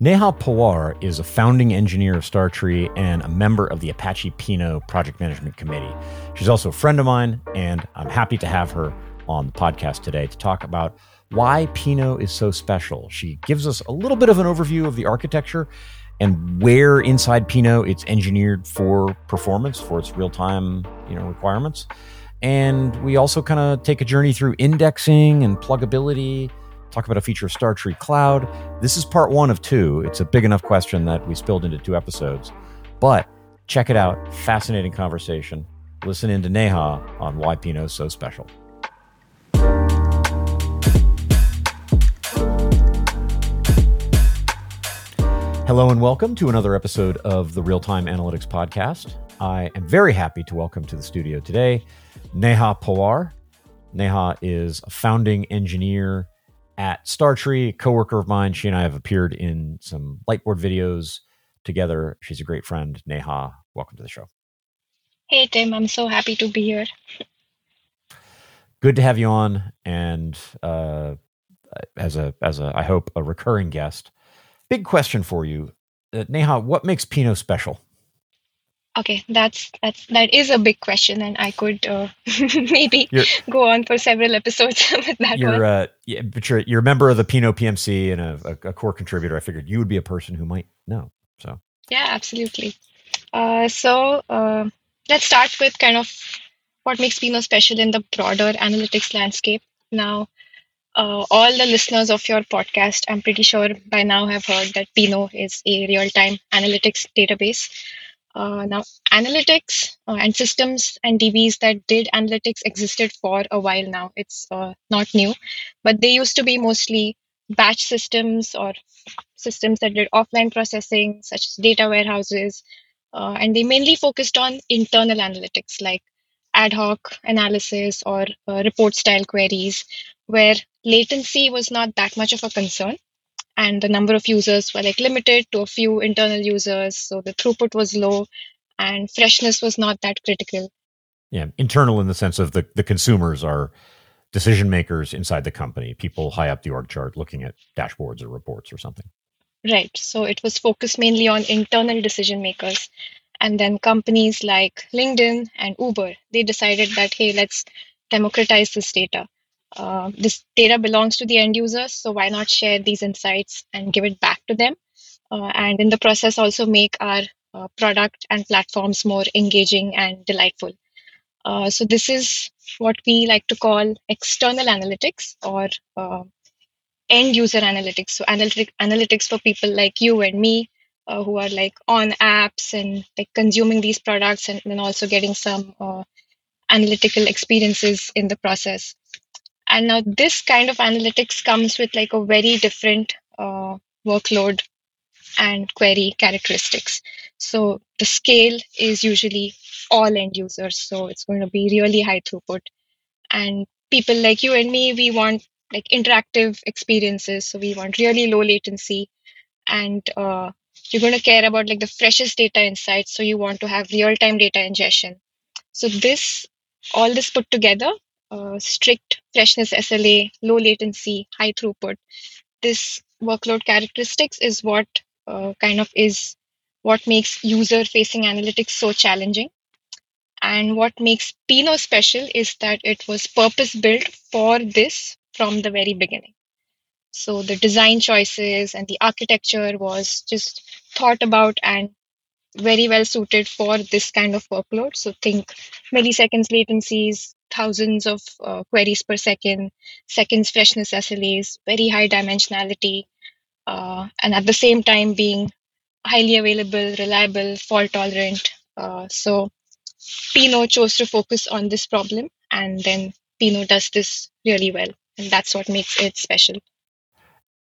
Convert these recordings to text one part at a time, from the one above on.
Neha Pawar is a founding engineer of StarTree and a member of the Apache Pinot Project Management Committee. She's also a friend of mine, and I'm happy to have her on the podcast today to talk about why Pinot is so special. She gives us a little bit of an overview of the architecture and where inside Pinot it's engineered for performance, for its real-time, you know, requirements. And we also kind of take a journey through indexing and pluggability talk about a feature of StarTree Cloud. This is part one of two. It's a big enough question that we spilled into two episodes. But check it out. Fascinating conversation. Listen in to Neha on why Pinot is so special. Hello and welcome to another episode of the Real Time Analytics Podcast. I am very happy to welcome to the studio today Neha Pawar. Neha is a founding engineer at StarTree, coworker of mine. She and I have appeared in some Lightboard videos together. She's a great friend. Neha, welcome to the show. Hey, Tim. I'm so happy to be here. Good to have you on, and uh, as a as a I hope a recurring guest. Big question for you, uh, Neha. What makes Pinot special? Okay, that's that's that is a big question, and I could uh, maybe you're, go on for several episodes with that you're, one. Uh, yeah, but you're you're a member of the Pinot PMC and a, a, a, core contributor. I figured you would be a person who might know. So yeah, absolutely. Uh, so uh, let's start with kind of what makes Pinot special in the broader analytics landscape. Now, uh, all the listeners of your podcast, I'm pretty sure by now have heard that Pinot is a real-time analytics database. Uh, now, analytics uh, and systems and DBs that did analytics existed for a while now. It's uh, not new, but they used to be mostly batch systems or systems that did offline processing, such as data warehouses. Uh, and they mainly focused on internal analytics like ad hoc analysis or uh, report style queries, where latency was not that much of a concern and the number of users were like limited to a few internal users so the throughput was low and freshness was not that critical. Yeah internal in the sense of the, the consumers are decision makers inside the company people high up the org chart looking at dashboards or reports or something. Right so it was focused mainly on internal decision makers and then companies like linkedin and uber they decided that hey let's democratize this data uh, this data belongs to the end users, so why not share these insights and give it back to them? Uh, and in the process, also make our uh, product and platforms more engaging and delightful. Uh, so, this is what we like to call external analytics or uh, end user analytics. So, analytic, analytics for people like you and me uh, who are like on apps and like consuming these products and then also getting some analytical experiences in the process. And now this kind of analytics comes with like a very different uh, workload and query characteristics. So the scale is usually all end users. So it's going to be really high throughput. And people like you and me, we want like interactive experiences. So we want really low latency and uh, you're going to care about like the freshest data insights. So you want to have real time data ingestion. So this, all this put together strict freshness SLA, low latency, high throughput. This workload characteristics is what uh, kind of is what makes user facing analytics so challenging. And what makes Pinot special is that it was purpose built for this from the very beginning. So the design choices and the architecture was just thought about and very well suited for this kind of workload. So think milliseconds latencies, thousands of uh, queries per second, seconds freshness SLAs, very high dimensionality, uh, and at the same time being highly available, reliable, fault tolerant. Uh, so Pinot chose to focus on this problem, and then Pinot does this really well, and that's what makes it special.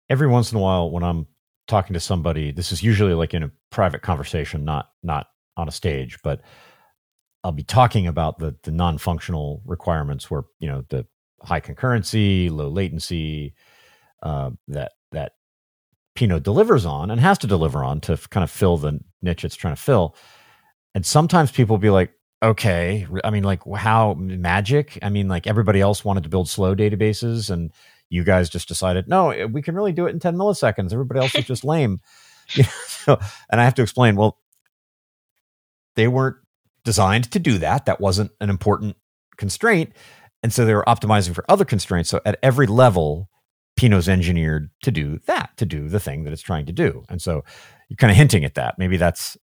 Every once in a while, when I'm talking to somebody, this is usually like in a private conversation, not not on a stage, but I'll be talking about the the non-functional requirements where you know the high concurrency, low latency uh, that that Pinot delivers on and has to deliver on to kind of fill the niche it's trying to fill. And sometimes people will be like, okay, I mean, like how magic? I mean, like everybody else wanted to build slow databases and you guys just decided, no, we can really do it in 10 milliseconds. Everybody else is just lame. You know, so, and I have to explain. Well, they weren't designed to do that. That wasn't an important constraint, and so they were optimizing for other constraints. So at every level, Pinot's engineered to do that, to do the thing that it's trying to do. And so you're kind of hinting at that. Maybe that's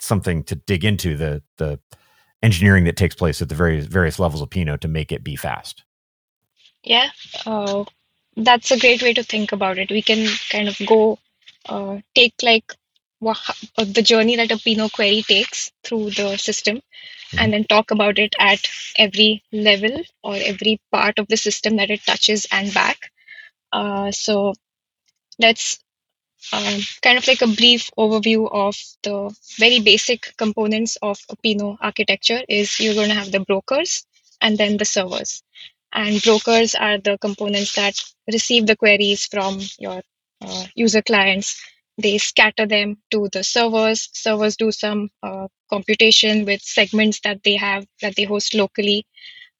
something to dig into the the engineering that takes place at the various various levels of Pinot to make it be fast. Yeah, uh, that's a great way to think about it. We can kind of go uh, take like the journey that a Pinot query takes through the system, and then talk about it at every level or every part of the system that it touches and back. Uh, so let's um, kind of like a brief overview of the very basic components of a Pinot architecture is you're going to have the brokers and then the servers. And brokers are the components that receive the queries from your uh, user clients. They scatter them to the servers. Servers do some uh, computation with segments that they have that they host locally.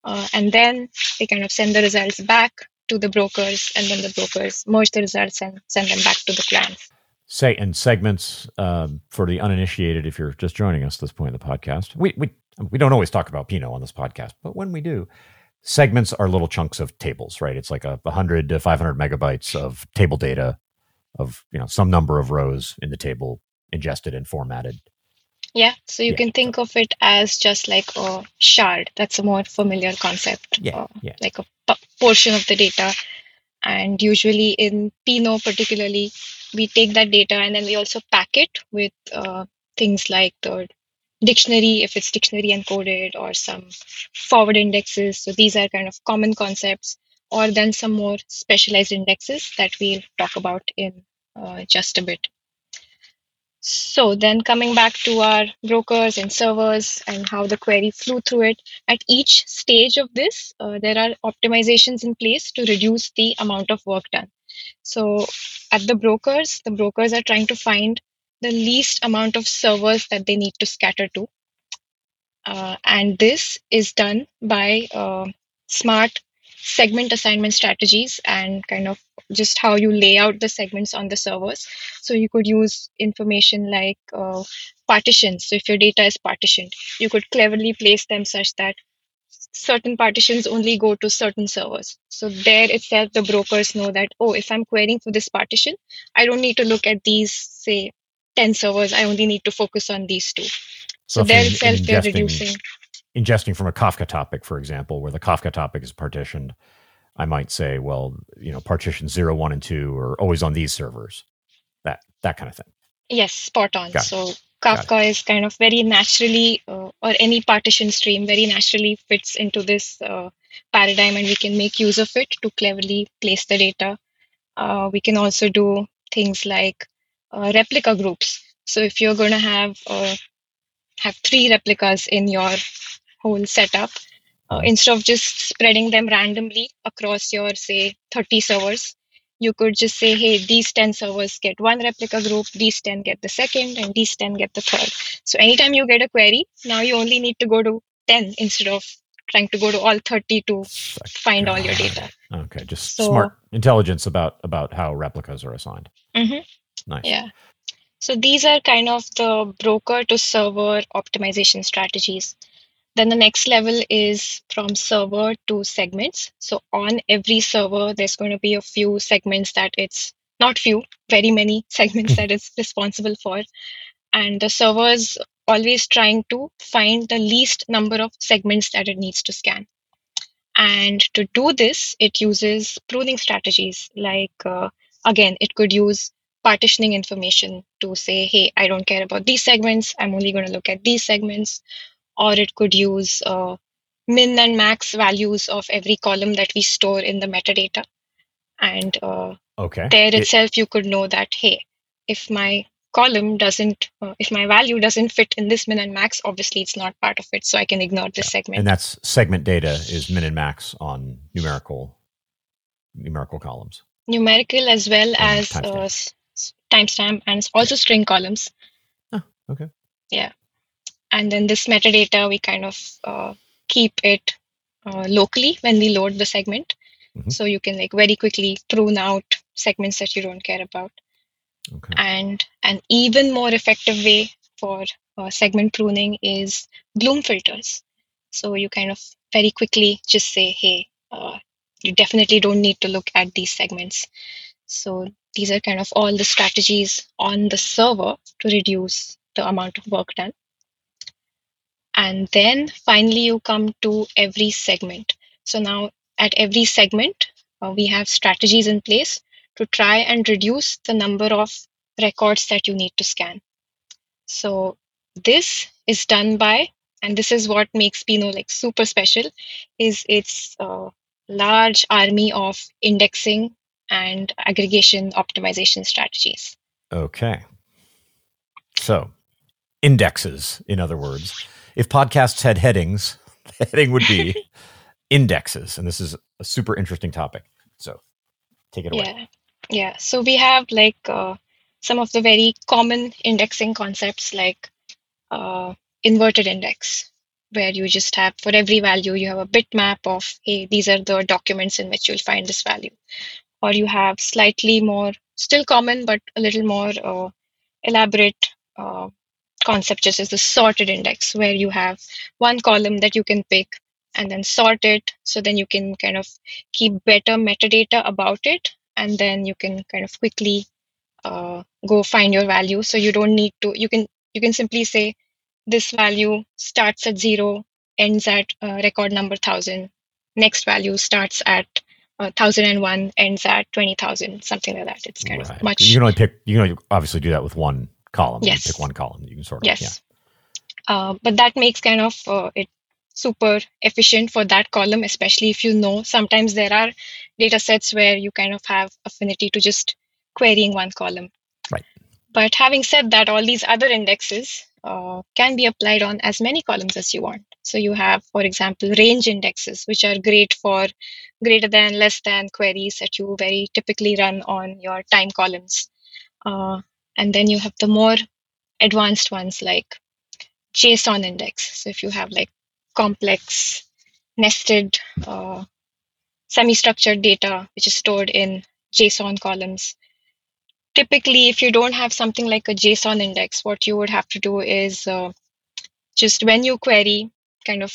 Uh, and then they kind of send the results back to the brokers, and then the brokers merge the results and send them back to the clients. Say and segments um, for the uninitiated. If you're just joining us at this point in the podcast, we we we don't always talk about Pinot on this podcast, but when we do, segments are little chunks of tables, right? It's like a 100 to 500 megabytes of table data of you know some number of rows in the table ingested and formatted. Yeah, so you yeah. can think of it as just like a shard. That's a more familiar concept. Yeah, uh, yeah. Like a p- portion of the data. And usually in Pinot, particularly, we take that data and then we also pack it with uh, things like the dictionary, if it's dictionary encoded, or some forward indexes. So these are kind of common concepts, or then some more specialized indexes that we'll talk about in uh, just a bit. So then coming back to our brokers and servers and how the query flew through it, at each stage of this, uh, there are optimizations in place to reduce the amount of work done. So at the brokers, the brokers are trying to find the least amount of servers that they need to scatter to. Uh, and this is done by uh, smart segment assignment strategies and kind of just how you lay out the segments on the servers. So you could use information like uh, partitions. So if your data is partitioned, you could cleverly place them such that certain partitions only go to certain servers. So there itself, the brokers know that, oh, if I'm querying for this partition, I don't need to look at these, say, 10 servers. I only need to focus on these two. So, so there itself, they're reducing ingesting from a Kafka topic, for example, where the Kafka topic is partitioned, I might say, well, you know, partition zero, one, and two are always on these servers. That that kind of thing. Yes, spot on. Got so it. Kafka is kind of very naturally, uh, or any partition stream very naturally fits into this uh, paradigm, and we can make use of it to cleverly place the data. Uh, we can also do things like uh, replica groups. So if you're going to have uh, have three replicas in your whole setup. Uh, instead of just spreading them randomly across your say 30 servers you could just say hey these 10 servers get one replica group these 10 get the second and these 10 get the third. So anytime you get a query now you only need to go to 10 instead of trying to go to all 30 to find all your data. Okay just so, smart intelligence about about how replicas are assigned. Mm-hmm. nice. Yeah. So these are kind of the broker to server optimization strategies then the next level is from server to segments. So on every server, there's going to be a few segments that it's not few, very many segments that it's responsible for. And the server is always trying to find the least number of segments that it needs to scan. And to do this, it uses pruning strategies. Like, uh, again, it could use partitioning information to say, hey, I don't care about these segments. I'm only going to look at these segments or it could use uh, min and max values of every column that we store in the metadata. And uh, okay. there itself, it, you could know that, hey, if my column doesn't, uh, if my value doesn't fit in this min and max, obviously it's not part of it. So I can ignore this yeah. segment. And that's segment data is min and max on numerical numerical columns. Numerical as well and as timestamp. Uh, timestamp and also string columns. Oh, okay. Yeah and then this metadata we kind of uh, keep it uh, locally when we load the segment mm-hmm. so you can like very quickly prune out segments that you don't care about okay. and An even more effective way for uh, segment pruning is bloom filters. So you kind of very quickly just say, hey, uh, you definitely don't need to look at these segments. So these are kind of all the strategies on the server to reduce the amount of work done. And then finally, you come to every segment. So now at every segment, uh, we have strategies in place to try and reduce the number of records that you need to scan. So this is done by, and this is what makes Pinot like super special, is its uh, large army of indexing and aggregation optimization strategies. Okay. So, indexes, in other words. If podcasts had headings, the heading would be indexes. And this is a super interesting topic. So, take it away. Yeah. Yeah. So, we have like uh, some of the very common indexing concepts like uh, inverted index, where you just have for every value, you have a bitmap of, hey, these are the documents in which you'll find this value. Or you have slightly more, still common, but a little more uh, elaborate uh, concept, just is the sorted index, where you have one column that you can pick and then sort it. So then you can kind of keep better metadata about it. And then you can kind of quickly uh, go find your value. So you don't need to, you can, you can simply say this value starts at zero, ends at uh, record number 1000. Next value starts at uh, 1001, ends at 20,000, something like that. It's kind right. of much. You can only pick, you can only obviously do that with one column. Yes. You pick one column. You can sort of. Yes. Yeah. Uh, but that makes kind of uh, it super efficient for that column, especially if you know sometimes there are data sets where you kind of have affinity to just querying one column. Right. But having said that, all these other indexes uh, can be applied on as many columns as you want. So you have, for example, range indexes, which are great for greater than, less than queries that you very typically run on your time columns. Uh, and then you have the more advanced ones like JSON index. So if you have like complex, nested, uh, semi-structured data which is stored in JSON columns, typically, if you don't have something like a JSON index, what you would have to do is uh, just when you query, kind of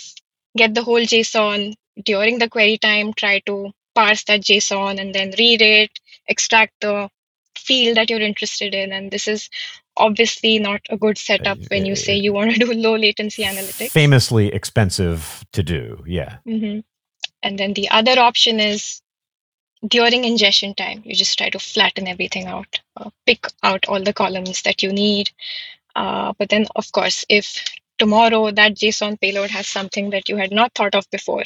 get the whole JSON during the query time, try to parse that JSON and then read it, extract the field that you're interested in. And this is obviously not a good setup when you say you want to do low latency analytics. Famously expensive to do, yeah. Mm-hmm. And then the other option is during ingestion time, you just try to flatten everything out, uh, pick out all the columns that you need. Uh, but then, of course, if tomorrow that JSON payload has something that you had not thought of before,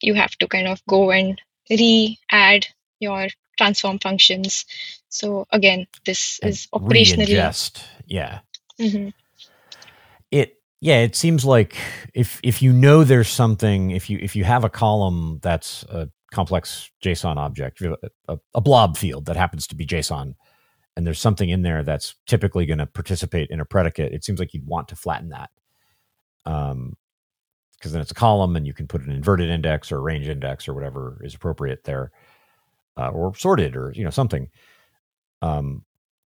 you have to kind of go and re add your transform functions. So again, this And is operationally. Reingest, yeah. hmm It yeah, it seems like if if you know there's something, if you if you have a column that's a complex JSON object, a, a, a blob field that happens to be JSON, and there's something in there that's typically going to participate in a predicate, it seems like you'd want to flatten that. Um, because then it's a column and you can put an inverted index or range index or whatever is appropriate there, uh, or sorted or you know something. Um,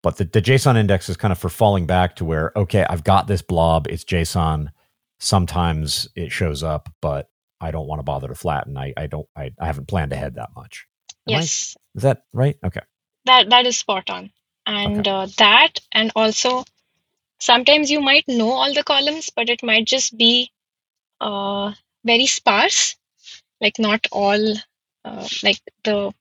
but the, the JSON index is kind of for falling back to where okay, I've got this blob, it's JSON. Sometimes it shows up, but I don't want to bother to flatten. I, I don't I, I haven't planned ahead that much. Am I- Yes, is that right? Okay. that that is spot on. And uh, that, and also sometimes you might know all the columns, but it might just be uh, very sparse. Like not all, uh, like the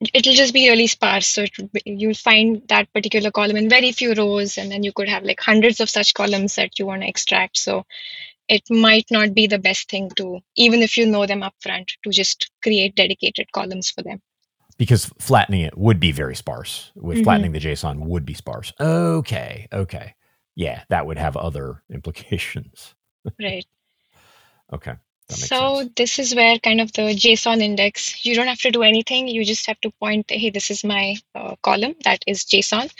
it'll just be really sparse. So it, you'll find that particular column in very few rows, and then you could have like hundreds of such columns that you want to extract. So it might not be the best thing to, even if you know them upfront, to just create dedicated columns for them. Because flattening it would be very sparse. With Mhm. flattening the JSON would be sparse. Okay. Okay. Yeah, that would have other implications. Right. Okay. So this is where kind of the JSON index, you don't have to do anything. You just have to point, hey, this is my uh, column that is JSON,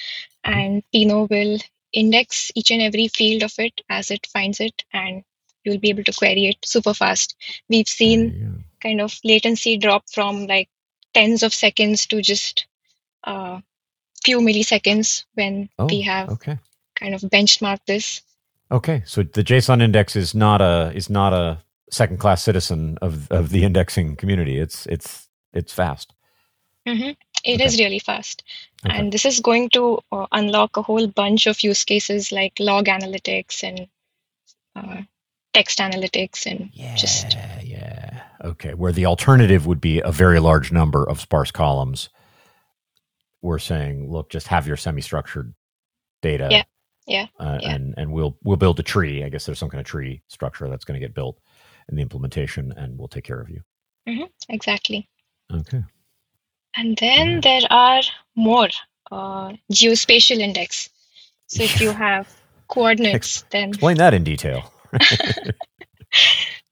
and Pinot will index each and every field of it as it finds it, and you'll be able to query it super fast. We've seen Yeah. kind of latency drop from like tens of seconds to just uh, few milliseconds when Oh, we have okay. kind of benchmarked this. Okay, so the JSON index is not a is not a second class citizen of of the indexing community. It's it's it's fast. hmm It is Okay. really fast. Okay. And this is going to uh, unlock a whole bunch of use cases like log analytics and uh, text analytics and Yeah, just yeah. Okay, where the alternative would be a very large number of sparse columns. We're saying, look, just have your semi-structured data. Yeah, yeah, uh, yeah. and and we'll we'll build a tree. I guess there's some kind of tree structure that's going to get built in the implementation, and we'll take care of you. exactly. Okay. And then there are more uh, geospatial index. So if you have coordinates, then Explain that in detail.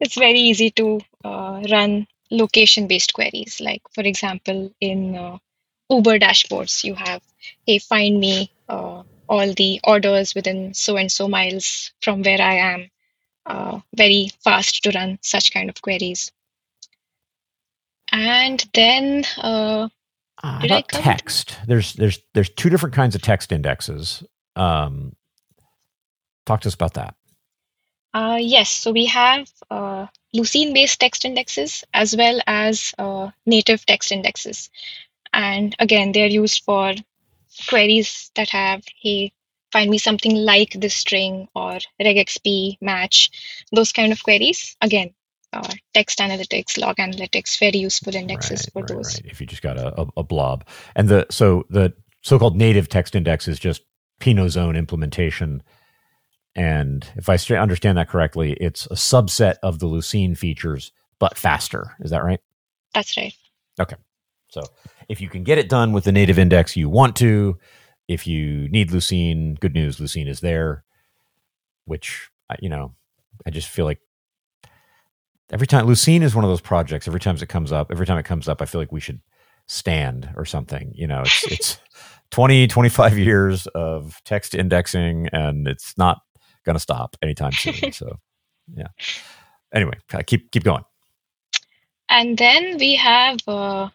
it's very easy to uh, run location based queries. Like, for example, in uh, Uber dashboards, you have, hey, find me uh, all the orders within so and so miles from where I am. Uh, very fast to run such kind of queries. And then, uh, Uh, about text? There's there's there's two different kinds of text indexes. Um, talk to us about that. uh, yes, so we have uh, Lucene based text indexes as well as uh, native text indexes. And again, they're used for queries that have, hey, find me something like this string or regexp match, those kind of queries. Again, uh, text analytics, log analytics, very useful indexes Right, for right, those. right. If you just got a, a, a blob, and the so the so-called native text index is just Pinot's own implementation. And if I understand that correctly, it's a subset of the Lucene features, but faster. Is that right? That's right. Okay. So if you can get it done with the native index you want to, if you need Lucene, good news, Lucene is there. Which you know, I just feel like every time Lucene is one of those projects. Every time it comes up, every time it comes up, I feel like we should stand or something. You know, it's it's 20, 25 years of text indexing, and it's not going to stop anytime soon. so yeah. Anyway, keep keep going. And then we have uh,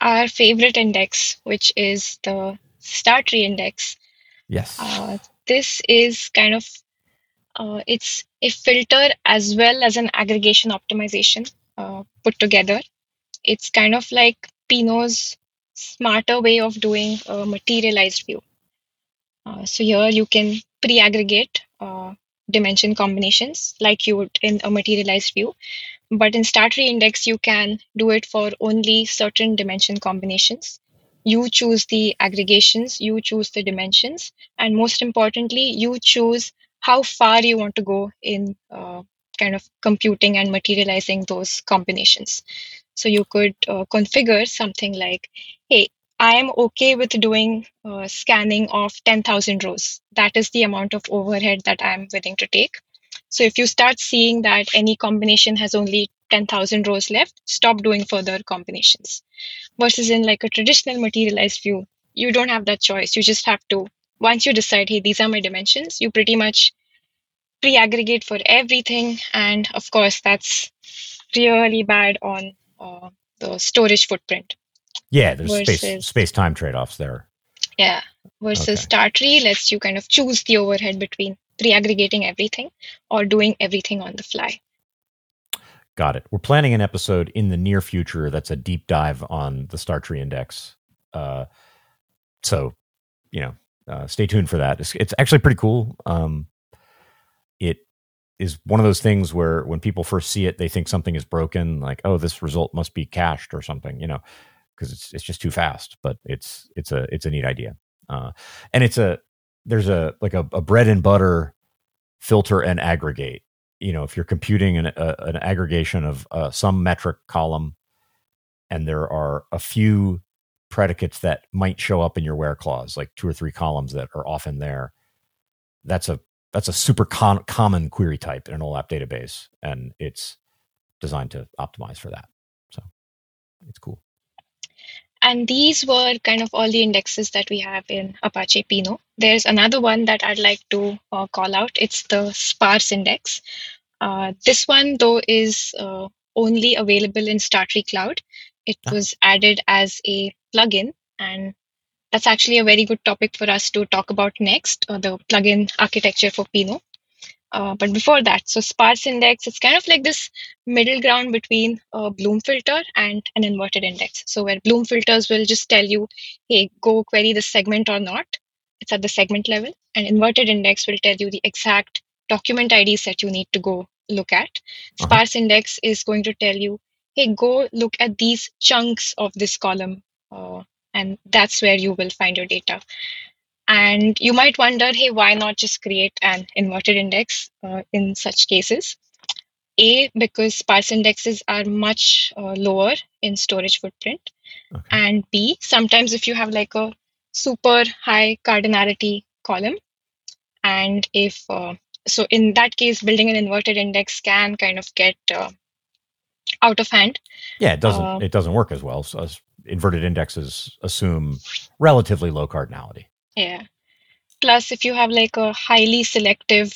our favorite index, which is the star tree index. Yes. Uh, this is kind of uh, it's a filter as well as an aggregation optimization uh, put together. It's kind of like Pinot's smarter way of doing a materialized view. Uh, so here you can pre-aggregate uh, dimension combinations like you would in a materialized view. But in star tree index, you can do it for only certain dimension combinations. You choose the aggregations, you choose the dimensions, and most importantly, you choose how far you want to go in uh, kind of computing and materializing those combinations. So you could uh, configure something like, hey, I am okay with doing uh, scanning of 10,000 rows. That is the amount of overhead that I'm willing to take. So if you start seeing that any combination has only 10,000 rows left, stop doing further combinations. Versus in like a traditional materialized view, you don't have that choice. You just have to, once you decide, hey, these are my dimensions, you pretty much pre aggregate for everything. And of course, that's really bad on uh, the storage footprint. Yeah, there's space versus- space time trade offs there. Yeah. Versus Okay. star tree lets you kind of choose the overhead between pre aggregating everything or doing everything on the fly. Got it. We're planning an episode in the near future that's a deep dive on the Star Tree Index. Uh, so, you know, uh, stay tuned for that. It's, it's actually pretty cool. Um, it is one of those things where when people first see it, they think something is broken, like, oh, this result must be cached or something, you know, because it's it's just too fast. But it's it's a it's a neat idea, uh, and it's a there's a like a, a bread and butter filter and aggregate you know if you're computing an, a, an aggregation of uh, some metric column and there are a few predicates that might show up in your where clause like two or three columns that are often there that's a that's a super con- common query type in an olap database and it's designed to optimize for that. So it's cool And these were kind of all the indexes that we have in Apache Pinot. There's another one that I'd like to uh, call out. It's the sparse index. Uh, this one, though, is uh, only available in StarTree Cloud. It Ah. was added as a plugin, and that's actually a very good topic for us to talk about next, uh, the plugin architecture for Pinot. Uh, but before that, so sparse index, it's kind of like this middle ground between a Bloom filter and an inverted index. So where Bloom filters will just tell you, hey, go query the segment or not. It's at the segment level. And inverted index will tell you the exact document IDs that you need to go look at. Uh-huh. Sparse index is going to tell you, hey, go look at these chunks of this column. Uh, and that's where you will find your data. And you might wonder, hey, why not just create an inverted index uh, in such cases? A, because sparse indexes are much uh, lower in storage footprint. Okay. And B, sometimes if you have like a super high cardinality column, and if uh, so, in that case, building an inverted index can kind of get uh, out of hand. Yeah, it doesn't. Uh, it doesn't work as well. So inverted indexes assume relatively low cardinality. Yeah. Plus, if you have like a highly selective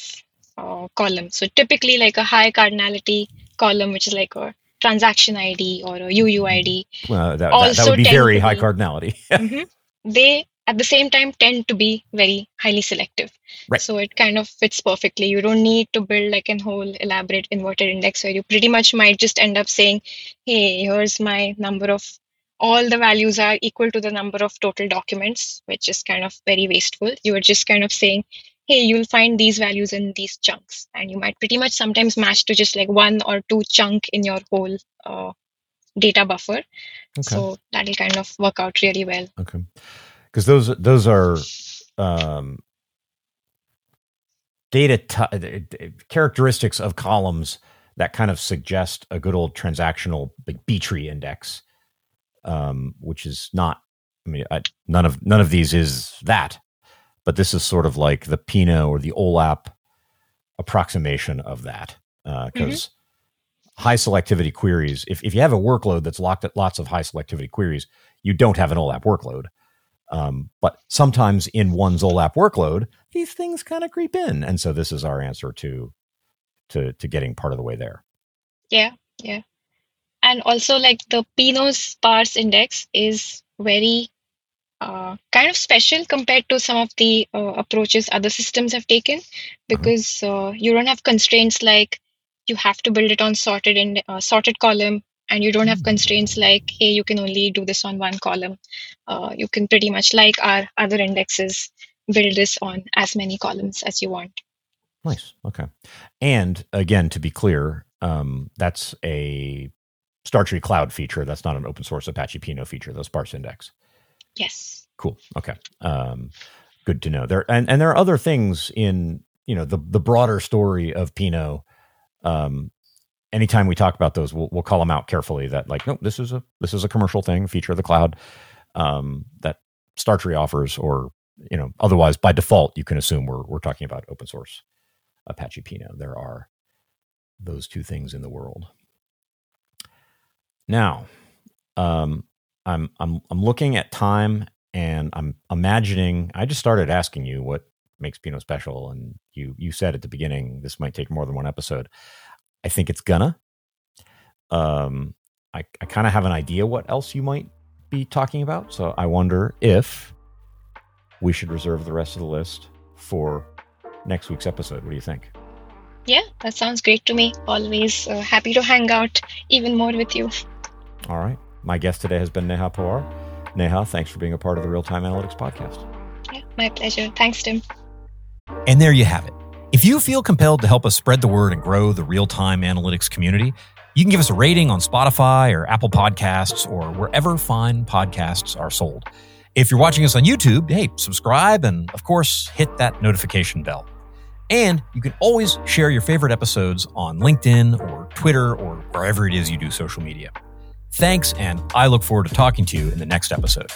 uh, column, so typically like a high cardinality column, which is like a transaction ID or a UUID. Well, that, that, that would be very high be, cardinality. mm-hmm, they at the same time tend to be very highly selective. Right. So it kind of fits perfectly. You don't need to build like a whole elaborate inverted index where you pretty much might just end up saying, hey, here's my number of all the values are equal to the number of total documents, which is kind of very wasteful. You are just kind of saying, hey, you'll find these values in these chunks. And you might pretty much sometimes match to just like one or two chunk in your whole uh, data buffer. Okay. So that'll kind of work out really well. Okay. Because those those are um, data t- characteristics of columns that kind of suggest a good old transactional like B tree index um, which is not. I mean, I, none of none of these is that, but this is sort of like the Pinot or the OLAP approximation of that because. Uh, mm-hmm. High selectivity queries. If, if you have a workload that's locked at lots of high selectivity queries, you don't have an OLAP workload. Um, but sometimes in one's OLAP workload, these things kind of creep in, and so this is our answer to to to getting part of the way there. Yeah, yeah and also like the Pinot's sparse index is very uh, kind of special compared to some of the uh, approaches other systems have taken because uh, you don't have constraints like you have to build it on sorted in uh, sorted column and you don't have hmm. constraints like hey you can only do this on one column. Uh, you can pretty much like our other indexes build this on as many columns as you want. Nice. Okay. And again to be clear um, that's a StarTree Cloud feature. That's not an open source Apache Pinot feature. The sparse index. Yes. Cool. Okay. Um, good to know. There and and there are other things in you know the the broader story of Pinot. Um, anytime we talk about those, we'll we'll call them out carefully. That like, no, this is a this is a commercial thing, feature of the cloud um, that StarTree offers, or you know, otherwise by default you can assume we're we're talking about open source Apache Pinot. There are those two things in the world. Now, um, I'm I'm I'm looking at time and I'm imagining. I just started asking you what makes Pinot special, and you you said at the beginning this might take more than one episode. I think it's gonna. Um, I I kind of have an idea what else you might be talking about, so I wonder if we should reserve the rest of the list for next week's episode. What do you think? Yeah, that sounds great to me. Always uh, happy to hang out even more with you. All right. My guest today has been Neha Pawar. Neha, thanks for being a part of the Real Time Analytics podcast. Yeah, my pleasure. Thanks, Tim. And there you have it. If you feel compelled to help us spread the word and grow the real time analytics community, you can give us a rating on Spotify or Apple Podcasts or wherever fine podcasts are sold. If you're watching us on YouTube, hey, subscribe and, of course, hit that notification bell. And you can always share your favorite episodes on LinkedIn or Twitter or wherever it is you do social media. Thanks, and I look forward to talking to you in the next episode.